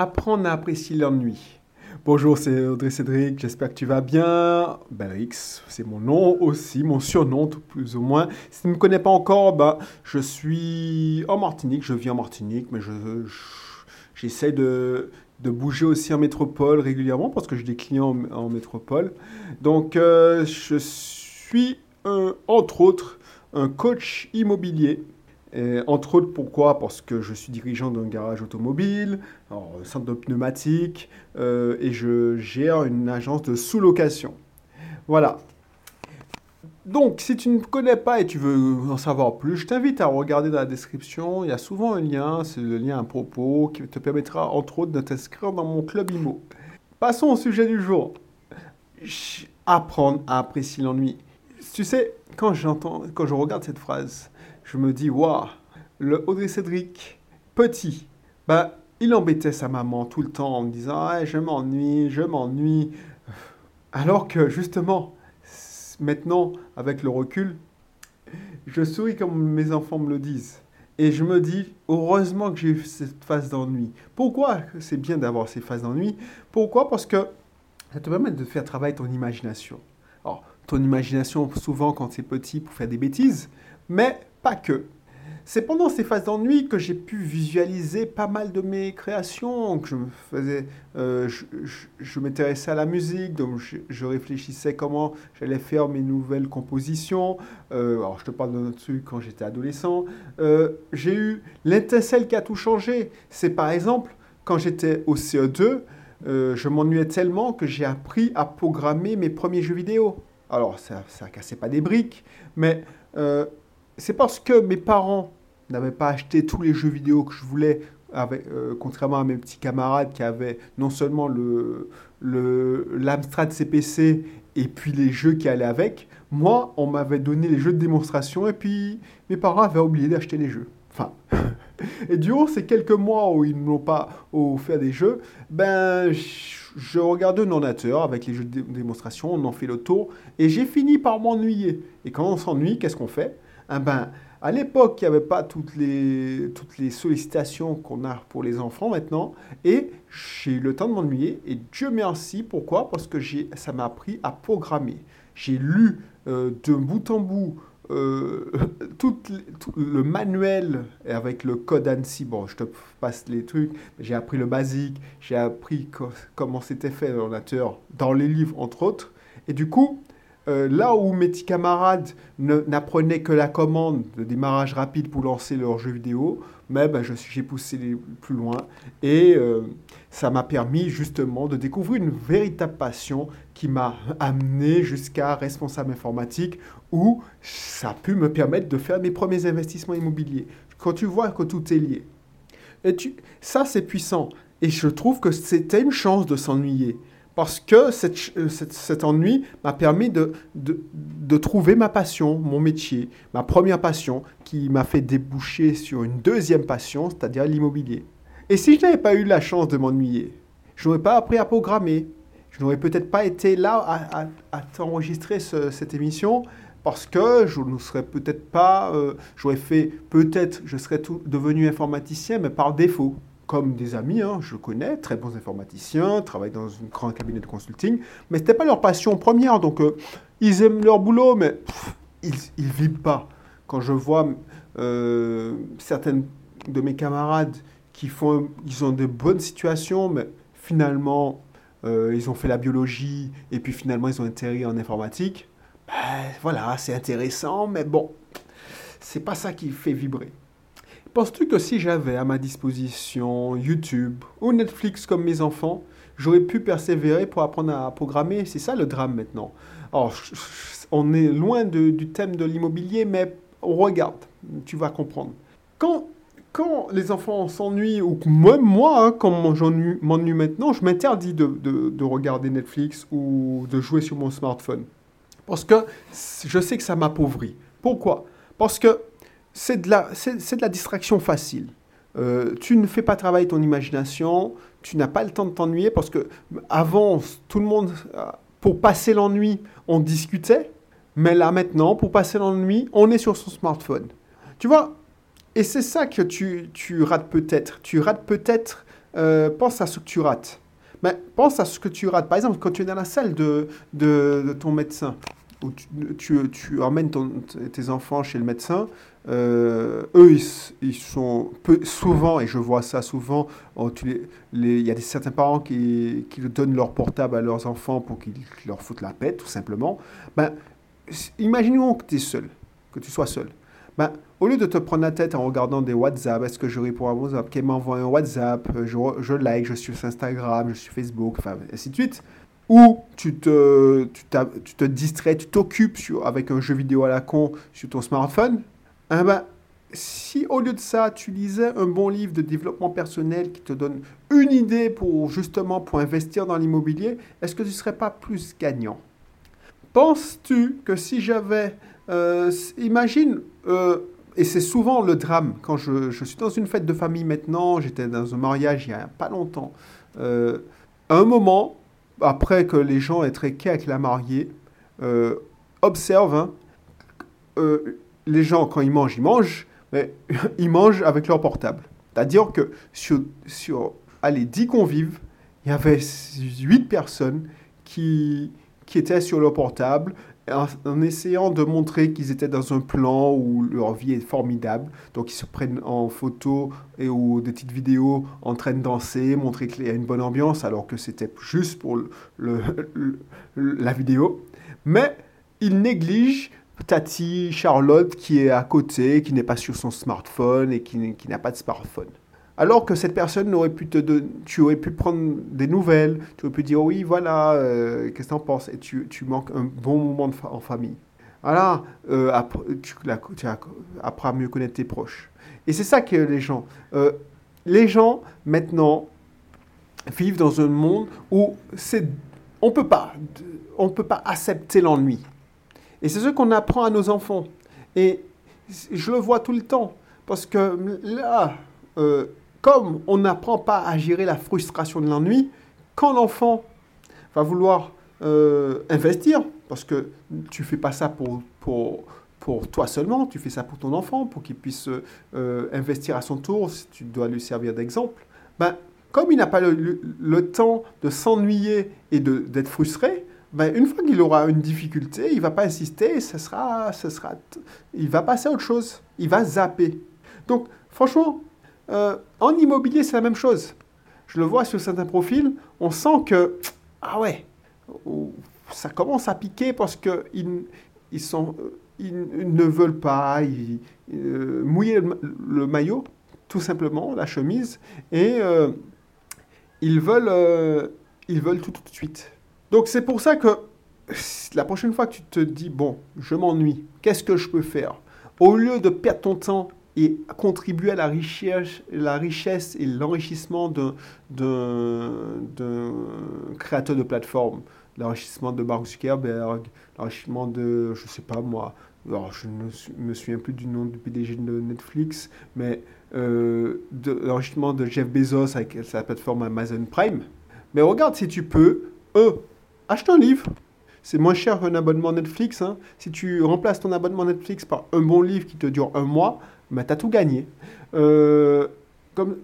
Apprendre à apprécier l'ennui. Bonjour, c'est Audrey Cédric, j'espère que tu vas bien. Belrix, c'est mon nom aussi, mon surnom tout plus ou moins. Si tu ne me connais pas encore, bah, je suis en Martinique, je vis en Martinique, mais je, j'essaie de, bouger aussi en métropole régulièrement parce que j'ai des clients en, métropole. Donc, euh, je suis, entre autres, un coach immobilier entre autres, pourquoi? Parce que je suis dirigeant d'un garage automobile, un centre de pneumatique, euh, et je gère une agence de sous-location. Voilà. Donc, si tu ne connais pas et tu veux en savoir plus, je t'invite à regarder dans la description. Il y a souvent un lien, c'est le lien à propos, qui te permettra, entre autres, de t'inscrire dans mon club IMO. Passons au sujet du jour. Apprendre à apprécier l'ennui. Tu sais, quand quand je regarde cette phrase, je me dis, waouh, le Audrey Cédric, petit, bah, il embêtait sa maman tout le temps en me disant, ah, je m'ennuie, je m'ennuie. Alors que justement, maintenant, avec le recul, je souris comme mes enfants me le disent. Et je me dis, heureusement que j'ai eu cette phase d'ennui. Pourquoi c'est bien d'avoir ces phases d'ennui? Pourquoi? Parce que ça te permet de faire travailler ton imagination. Alors, ton imagination, souvent quand c'est petit, pour faire des bêtises, mais pas que. C'est pendant ces phases d'ennui que j'ai pu visualiser pas mal de mes créations, que je me faisais, euh, je, m'intéressais à la musique, donc je, réfléchissais comment j'allais faire mes nouvelles compositions. Euh, alors je te parle de truc quand j'étais adolescent. Euh, j'ai eu l'étincelle qui a tout changé. C'est par exemple quand j'étais au CE2, je m'ennuyais tellement que j'ai appris à programmer mes premiers jeux vidéo. Alors ça, ça cassait pas des briques, mais c'est parce que mes parents n'avaient pas acheté tous les jeux vidéo que je voulais, euh, contrairement à mes petits camarades qui avaient non seulement le, l'Amstrad CPC et puis les jeux qui allaient avec. Moi, on m'avait donné les jeux de démonstration et puis mes parents avaient oublié d'acheter les jeux. Enfin, et durant ces quelques mois où ils n'ont pas offert des jeux, ben, je regarde un ordinateur avec les jeux de démonstration, on en fait le tour et j'ai fini par m'ennuyer. Et quand on s'ennuie, qu'est-ce qu'on fait? Ah ben, à l'époque, il n'y avait pas toutes les, toutes les sollicitations qu'on a pour les enfants maintenant. Et j'ai eu le temps de m'ennuyer. Et Dieu merci. Pourquoi? Parce que ça m'a appris à programmer. J'ai lu euh, de bout en bout euh, tout, le manuel avec le code ANSI. Bon, je te passe les trucs. J'ai appris le basique. J'ai appris comment c'était fait l'ordinateur dans les livres, entre autres. Et du coup, euh, là où mes petits camarades n'apprenaient que la commande de démarrage rapide pour lancer leur jeu vidéo, mais ben, j'ai poussé plus loin et euh, ça m'a permis justement de découvrir une véritable passion qui m'a amené jusqu'à responsable informatique où ça a pu me permettre de faire mes premiers investissements immobiliers. Quand tu vois que tout est lié. Et ça, c'est puissant. Et je trouve que c'était une chance de s'ennuyer parce que euh, cet ennui m'a permis de, trouver ma passion, mon métier, ma première passion, qui m'a fait déboucher sur une deuxième passion, c'est-à-dire l'immobilier. Et si je n'avais pas eu la chance de m'ennuyer, je n'aurais pas appris à programmer, je n'aurais peut-être pas été là à, à, cette émission, parce que je ne serais peut-être pas, euh, j'aurais fait, peut-être, je serais devenu informaticien, mais par défaut comme des amis, hein, je connais, très bons informaticiens, travaillent dans un grand cabinet de consulting, mais ce n'était pas leur passion première. Donc, euh, ils aiment leur boulot, mais ils ne vivent pas. Quand je vois euh, certaines de mes camarades qui font, ils ont de bonnes situations, mais finalement, euh, ils ont fait la biologie et puis finalement, ils ont intérêt en informatique. Ben, voilà, c'est intéressant, mais bon, c'est pas ça qui fait vibrer. Penses-tu que si j'avais à ma disposition YouTube ou Netflix comme mes enfants, j'aurais pu persévérer pour apprendre à programmer? C'est ça le drame maintenant. Alors, on est loin du thème de l'immobilier, mais regarde, tu vas comprendre. Quand, les enfants s'ennuient, ou même moi, hein, quand m'ennuie maintenant, je m'interdis de regarder Netflix ou de jouer sur mon smartphone. Parce que je sais que ça m'appauvrit. Pourquoi? Parce que c'est de, la, de la distraction facile. Euh, tu ne fais pas travailler ton imagination, tu n'as pas le temps de t'ennuyer parce que avant, tout le monde, euh, pour passer l'ennui, on discutait, mais là maintenant, pour passer l'ennui, on est sur son smartphone. Tu vois Et c'est ça que tu, tu rates peut-être. Tu rates peut-être euh, pense à ce que tu rates. Mais pense à ce que tu rates. Par exemple, quand tu es dans la salle de, de, ton médecin, où tu, tu, emmènes tes enfants chez le médecin, euh, eux, ils, sont peu, souvent, et je vois ça souvent, il y a des, certains parents qui, qui, donnent leur portable à leurs enfants pour qu'ils leur foutent la paix, tout simplement. Ben, imaginons que tu es seul, que tu sois seul. Ben, au lieu de te prendre la tête en regardant des WhatsApp, est-ce que je réponds à WhatsApp, qu'elle m'envoie un WhatsApp, je, je, like, je suis sur Instagram, je suis Facebook, enfin, ainsi de suite, ou tu te, tu, tu te distrais, tu t'occupes avec un jeu vidéo à la con sur ton smartphone, eh ben, si au lieu de ça, tu lisais un bon livre de développement personnel qui te donne une idée pour justement pour investir dans l'immobilier, est-ce que tu ne serais pas plus gagnant? Penses-tu que si j'avais... Euh, imagine, euh, et c'est souvent le drame, quand je, suis dans une fête de famille maintenant, j'étais dans un mariage il n'y a pas longtemps, euh, un moment, après que les gens aient tréqué avec la mariée, observe, hein, les gens, quand ils mangent, ils mangent, mais ils mangent avec leur portable. C'est-à-dire que sur, sur allez, 10 convives, il y avait 8 personnes qui, qui étaient sur leur portable en, essayant de montrer qu'ils étaient dans un plan où leur vie est formidable. Donc ils se prennent en photo et ou des petites vidéos en train de danser, montrer qu'il y a une bonne ambiance alors que c'était juste pour la vidéo. Mais ils négligent Tati, Charlotte qui est à côté, qui n'est pas sur son smartphone et qui n'a pas de smartphone. Alors que cette personne aurait pu te tu aurais pu prendre des nouvelles, tu aurais pu dire oui, voilà, euh, qu'est-ce que tu en penses? Et tu, tu, manques un bon moment en famille. Voilà, euh, tu, tu apprends à mieux connaître tes proches. Et c'est ça que les gens. Euh, les gens, maintenant, vivent dans un monde où on peut pas, on peut pas accepter l'ennui. Et c'est ce qu'on apprend à nos enfants. Et je le vois tout le temps. Parce que là, euh, comme on n'apprend pas à gérer la frustration de l'ennui, quand l'enfant va vouloir euh, investir, parce que tu fais pas ça pour, pour, pour toi seulement, tu fais ça pour ton enfant, pour qu'il puisse euh, investir à son tour, si tu dois lui servir d'exemple, ben, comme il n'a pas le, le, temps de s'ennuyer et d'être frustré, ben, une fois qu'il aura une difficulté, il va pas insister, ce sera, ce sera, il va passer à autre chose, il va zapper. Donc, franchement, euh, en immobilier, c'est la même chose. Je le vois sur certains profils, on sent que, ah ouais, ça commence à piquer parce qu'ils ils ils ne veulent pas euh, mouiller le, maillot, tout simplement, la chemise, et euh, ils veulent, ils veulent tout, tout de suite. Donc c'est pour ça que la prochaine fois que tu te dis, bon, je m'ennuie, qu'est-ce que je peux faire? Au lieu de perdre ton temps et contribuer à la richesse, la richesse et l'enrichissement d'un créateur de plateforme, l'enrichissement de Mark Zuckerberg, l'enrichissement de, je sais pas moi, je ne me souviens plus du nom du PDG de Netflix, mais euh, l'enrichissement de Jeff Bezos avec sa plateforme Amazon Prime. Mais regarde si tu peux, eux, achète un livre. C'est moins cher qu'un abonnement Netflix. Hein. Si tu remplaces ton abonnement Netflix par un bon livre qui te dure un mois, bah, tu as tout gagné. Euh,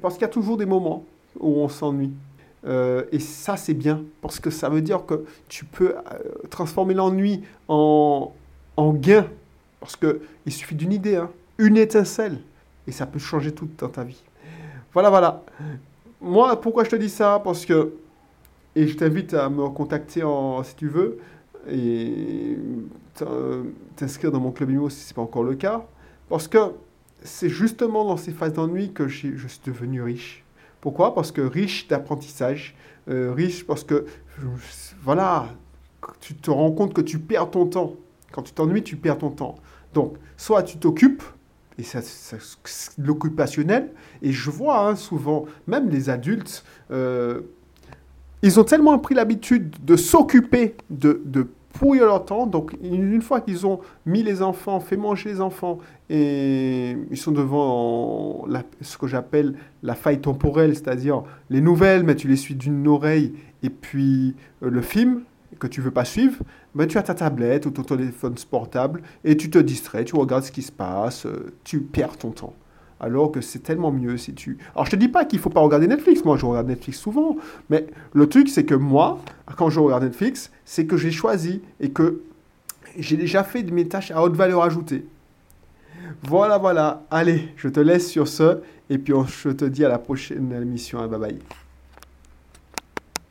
parce qu'il y a toujours des moments où on s'ennuie. Euh, et ça, c'est bien, parce que ça veut dire que tu peux euh, transformer l'ennui en, en gain. Parce qu'il suffit d'une idée, hein. une étincelle, et ça peut changer tout dans ta vie. Voilà, voilà. Moi, pourquoi je te dis ça? Parce que et je t'invite à me contacter si tu veux et t'inscrire dans mon club IMO si ce n'est pas encore le cas. Parce que c'est justement dans ces phases d'ennui que je suis devenu riche. Pourquoi? Parce que riche d'apprentissage, euh, riche parce que, voilà, tu te rends compte que tu perds ton temps. Quand tu t'ennuies, tu perds ton temps. Donc, soit tu t'occupes, et c'est l'occupationnel, et je vois hein, souvent, même les adultes, euh, ils ont tellement pris l'habitude de s'occuper de, de pourrir leur temps. Donc, une fois qu'ils ont mis les enfants, fait manger les enfants, et ils sont devant ce que j'appelle la faille temporelle, c'est-à-dire les nouvelles, mais tu les suis d'une oreille, et puis euh, le film que tu veux pas suivre, ben, tu as ta tablette ou ton téléphone portable, et tu te distrais, tu regardes ce qui se passe, euh, tu perds ton temps. Alors que c'est tellement mieux si tu... Alors je te dis pas qu'il faut pas regarder Netflix, moi je regarde Netflix souvent, mais le truc c'est que moi, quand je regarde Netflix, c'est que j'ai choisi et que j'ai déjà fait mes tâches à haute valeur ajoutée. Voilà, voilà. Allez, je te laisse sur ce. Et puis, je te dis à la prochaine émission. Bye bye.